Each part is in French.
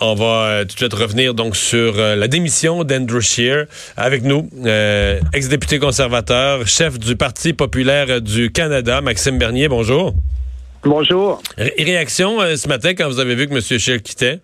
on va tout de suite revenir donc sur la démission d'Andrew Scheer avec nous, ex-député conservateur, chef du Parti populaire du Canada, Maxime Bernier. Bonjour. Bonjour. réaction ce matin quand vous avez vu que M. Scheer quittait?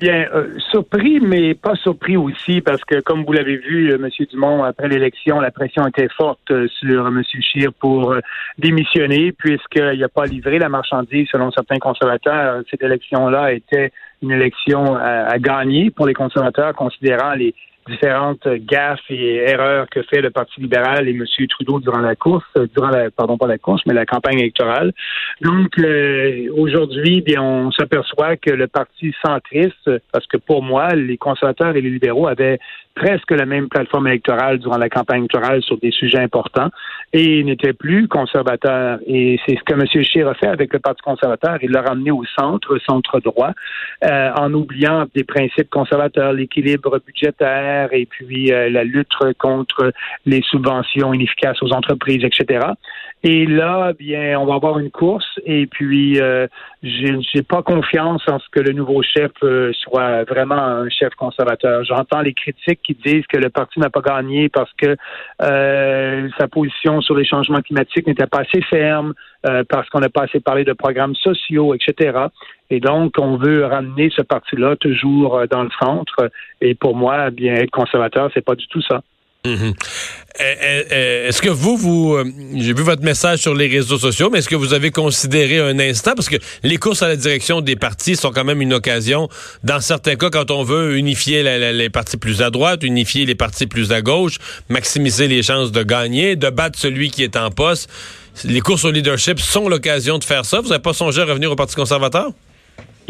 Bien, euh, surpris, mais pas surpris aussi, parce que comme vous l'avez vu, euh, M. Dumont, après l'élection, la pression était forte euh, sur M. Scheer pour démissionner, puisqu'il n'a pas livré la marchandise selon certains conservateurs. Cette élection-là était une élection à gagner pour les conservateurs, considérant les différentes gaffes et erreurs que fait le Parti libéral et M. Trudeau durant la course, durant la, pardon, pas la course, mais la campagne électorale. Donc, euh, aujourd'hui, bien, on s'aperçoit que le Parti centriste, parce que pour moi, les conservateurs et les libéraux avaient presque la même plateforme électorale durant la campagne électorale sur des sujets importants et n'était plus conservateur. Et c'est ce que M. Scheer a fait avec le Parti conservateur. Il l'a ramené au centre, centre droit, euh, en oubliant des principes conservateurs, l'équilibre budgétaire et puis euh, la lutte contre les subventions inefficaces aux entreprises, etc. Et là, bien, on va avoir une course et puis euh, j'ai pas confiance en ce que le nouveau chef euh, soit vraiment un chef conservateur. J'entends les critiques qui disent que le parti n'a pas gagné parce que euh, sa position sur les changements climatiques n'était pas assez ferme, euh, parce qu'on n'a pas assez parlé de programmes sociaux, etc. Et donc, on veut ramener ce parti-là toujours dans le centre. Et pour moi, bien être conservateur, c'est pas du tout ça. Mhm. Eh, eh, eh, est-ce que vous, vous, euh, j'ai vu votre message sur les réseaux sociaux, mais est-ce que vous avez considéré un instant, parce que les courses à la direction des partis sont quand même une occasion, dans certains cas, quand on veut unifier les partis plus à droite, unifier les partis plus à gauche, maximiser les chances de gagner, de battre celui qui est en poste. Les courses au leadership sont l'occasion de faire ça. Vous n'avez pas songé à revenir au Parti conservateur?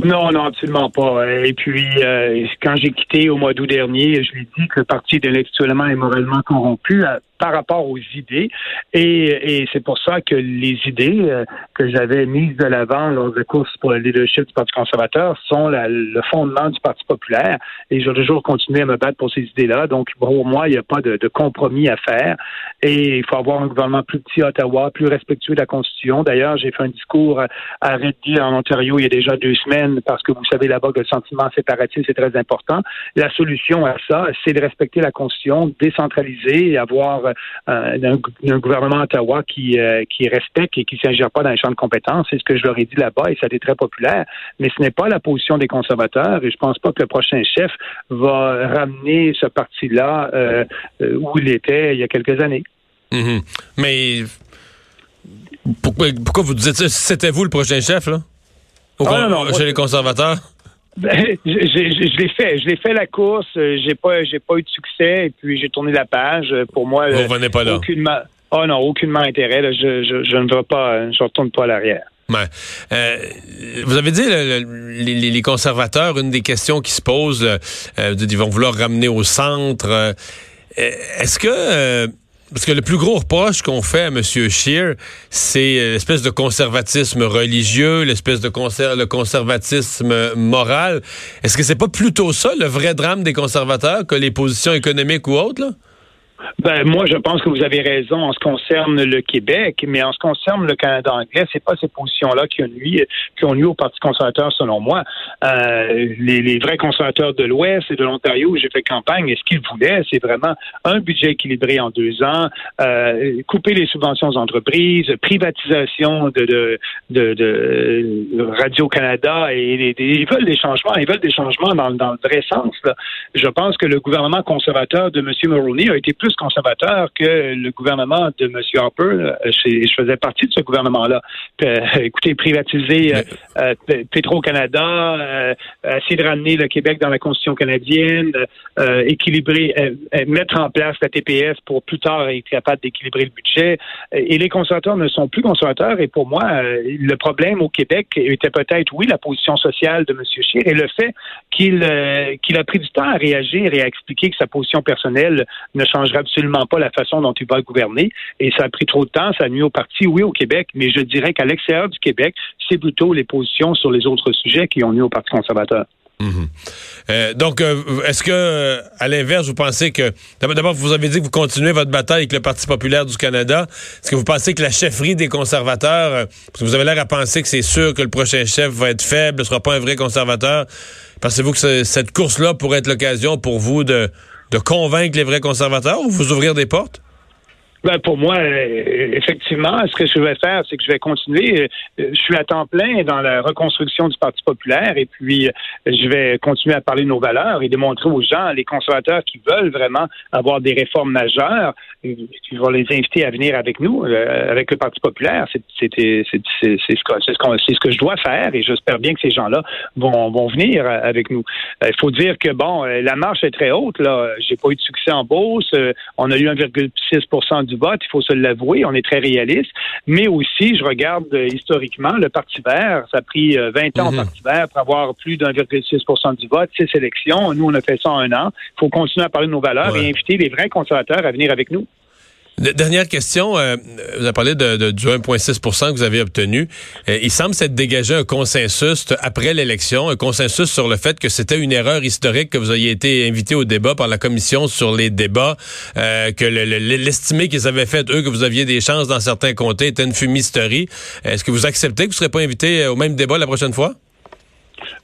Non, non, absolument pas. Et puis, euh, quand j'ai quitté au mois d'août dernier, je lui ai dit que le parti est intellectuellement et moralement corrompu par rapport aux idées. Et, et c'est pour ça que les idées euh, que j'avais mises de l'avant lors de courses pour le leadership du Parti conservateur sont le fondement du Parti populaire. Et je vais toujours continuer à me battre pour ces idées-là. Donc, pour moi, il n'y a pas de, de, compromis à faire. Et il faut avoir un gouvernement plus petit à Ottawa, plus respectueux de la Constitution. D'ailleurs, j'ai fait un discours à Reddy en Ontario il y a déjà deux semaines parce que vous savez là-bas que le sentiment séparatiste est très important. La solution à ça, c'est de respecter la Constitution, décentraliser et avoir euh, d'un gouvernement Ottawa qui, euh, qui respecte et qui ne s'ingère pas dans les champs de compétences. C'est ce que je leur ai dit là-bas et ça a été très populaire. Mais ce n'est pas la position des conservateurs et je pense pas que le prochain chef va ramener ce parti-là euh, où il était il y a quelques années. Mm-hmm. Mais pourquoi, pourquoi vous dites ça? C'était vous le prochain chef, là? Ah, chez les conservateurs? Ben, je, je, l'ai fait, je l'ai fait la course. Euh, j'ai pas, j'ai pas eu de succès et puis j'ai tourné la page. Pour moi, vous revenez pas là. Aucunement, oh non, aucunement intérêt. Je, je, je, ne vais pas, je retourne pas à l'arrière. Euh, vous avez dit les, les, conservateurs, une des questions qui se posent, euh, ils vont vouloir ramener au centre. Euh, est-ce que parce que le plus gros reproche qu'on fait à M. Scheer, c'est euh, l'espèce de conservatisme religieux, l'espèce de le conservatisme moral. Est-ce que c'est pas plutôt ça le vrai drame des conservateurs que les positions économiques ou autres? Là? Ben, moi, je pense que vous avez raison en ce qui concerne le Québec, mais en ce qui concerne le Canada anglais, c'est pas ces positions-là qui ont nuit, qui ont nuit au Parti conservateur, selon moi. Euh, les, vrais conservateurs de l'Ouest et de l'Ontario où j'ai fait campagne, ce qu'ils voulaient, c'est vraiment un budget équilibré en deux ans, euh, couper les subventions aux entreprises, privatisation de, de, de, Radio-Canada, et, ils veulent des changements, ils veulent des changements dans, dans le vrai sens. Là. Je pense que le gouvernement conservateur de M. Mulroney a été plus conservateur que le gouvernement de M. Harper. Euh, je, faisais partie de ce gouvernement-là. Euh, écoutez, privatiser euh, euh Petro-Canada, essayer de ramener le Québec dans la Constitution canadienne, équilibrer, mettre en place la TPS pour plus tard être capable d'équilibrer le budget. Et les conservateurs ne sont plus conservateurs. Et pour moi, le problème au Québec était peut-être, oui, la position sociale de M. Scheer et le fait qu'il qu'il a pris du temps à réagir et à expliquer que sa position personnelle ne changerait absolument pas la façon dont il va gouverner. Et ça a pris trop de temps, ça a nuit au parti, oui, au Québec, mais je dirais qu'à l'extérieur du Québec, c'est plutôt les positions sur les autres sujets qui ont nuit au Parti conservateur. Mhm. Euh, donc, euh, est-ce que, à l'inverse, vous pensez que... D'abord, vous avez dit que vous continuez votre bataille avec le Parti populaire du Canada. Est-ce que vous pensez que la chefferie des conservateurs... parce que vous avez l'air à penser que c'est sûr que le prochain chef va être faible, ne sera pas un vrai conservateur. Pensez-vous que cette course-là pourrait être l'occasion pour vous de, de convaincre les vrais conservateurs ou vous ouvrir des portes? Ben pour moi, euh, effectivement, ce que je vais faire, c'est que je vais continuer. Euh, je suis à temps plein dans la reconstruction du Parti populaire et puis euh, je vais continuer à parler de nos valeurs et démontrer aux gens, les conservateurs qui veulent vraiment avoir des réformes majeures, je vais les inviter à venir avec nous, avec le Parti populaire. C'est ce, ce, que je dois faire et j'espère bien que ces gens-là vont, vont venir avec nous. Il faut dire que, bon, la marche est très haute. Là, J'ai pas eu de succès en bourse. On a eu 1,6 du vote, il faut se l'avouer, on est très réaliste, mais aussi, je regarde euh, historiquement, le Parti vert, ça a pris 20 euh, ans au mhm. Parti vert pour avoir plus d'1,6 du vote, six élections. Nous, on a fait ça en un an. Il faut continuer à parler de nos valeurs et inviter les vrais conservateurs à venir avec nous. Dernière question, euh, vous avez parlé de, du 1,6% que vous avez obtenu. Euh, il semble s'être dégagé un consensus après l'élection, un consensus sur le fait que c'était une erreur historique que vous ayez été invité au débat par la commission sur les débats, euh, que l'estimé qu'ils avaient fait, eux, que vous aviez des chances dans certains comtés était une fumisterie. Est-ce que vous acceptez que vous ne serez pas invité au même débat la prochaine fois?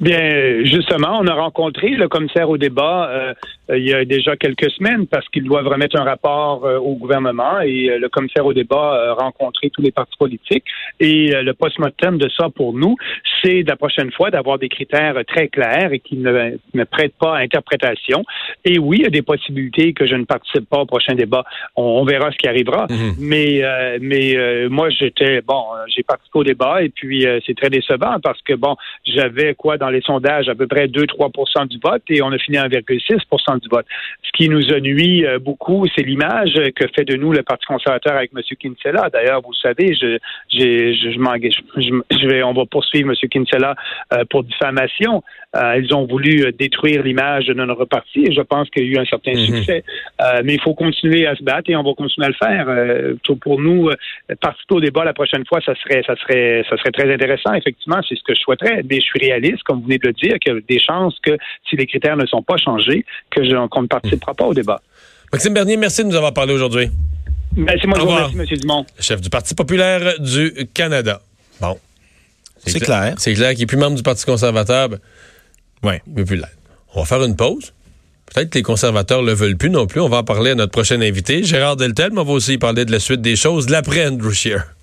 Bien, justement, on a rencontré le commissaire au débat euh, il y a déjà quelques semaines parce qu'il doit remettre un rapport euh, au gouvernement et euh, le commissaire au débat a rencontré tous les partis politiques. Et le post-mortem de ça pour nous, c'est la prochaine fois d'avoir des critères très clairs et qui ne, ne prêtent pas à interprétation. Et oui, il y a des possibilités que je ne participe pas au prochain débat. On, verra ce qui arrivera. Mhm. Mais, mais moi, j'étais, bon, j'ai participé au débat et puis c'est très décevant parce que, bon, j'avais quoi dans les sondages à peu près 2-3 du vote et on a fini à 1,6 du vote. Ce qui nous a nuit euh, beaucoup, c'est l'image que fait de nous le Parti conservateur avec M. Kinsella. D'ailleurs, vous savez, je, je, je, m'engage, je, vais, on va poursuivre M. Kinsella euh, pour diffamation. Euh, ils ont voulu détruire l'image de notre parti et je pense qu'il y a eu un certain mhm. succès. mais il faut continuer à se battre et on va continuer à le faire. pour nous, participer au débat la prochaine fois, ça serait, ça serait, ça serait très intéressant. Effectivement, c'est ce que je souhaiterais. Mais je suis réaliste, comme vous venez de le dire, qu'il y a des chances que si les critères ne sont pas changés, que qu'on ne participera pas au débat. Maxime Bernier, merci de nous avoir parlé aujourd'hui. Merci, moi, je M. Dumont. Chef du Parti populaire du Canada. Bon. C'est clair. C'est clair qu'il n'est plus membre du Parti conservateur. Ben, oui. Il plus On va faire une pause. Peut-être que les conservateurs ne le veulent plus non plus. On va en parler à notre prochain invité, Gérard Deltel, mais on va aussi parler de la suite des choses, l'après Andrew Scheer.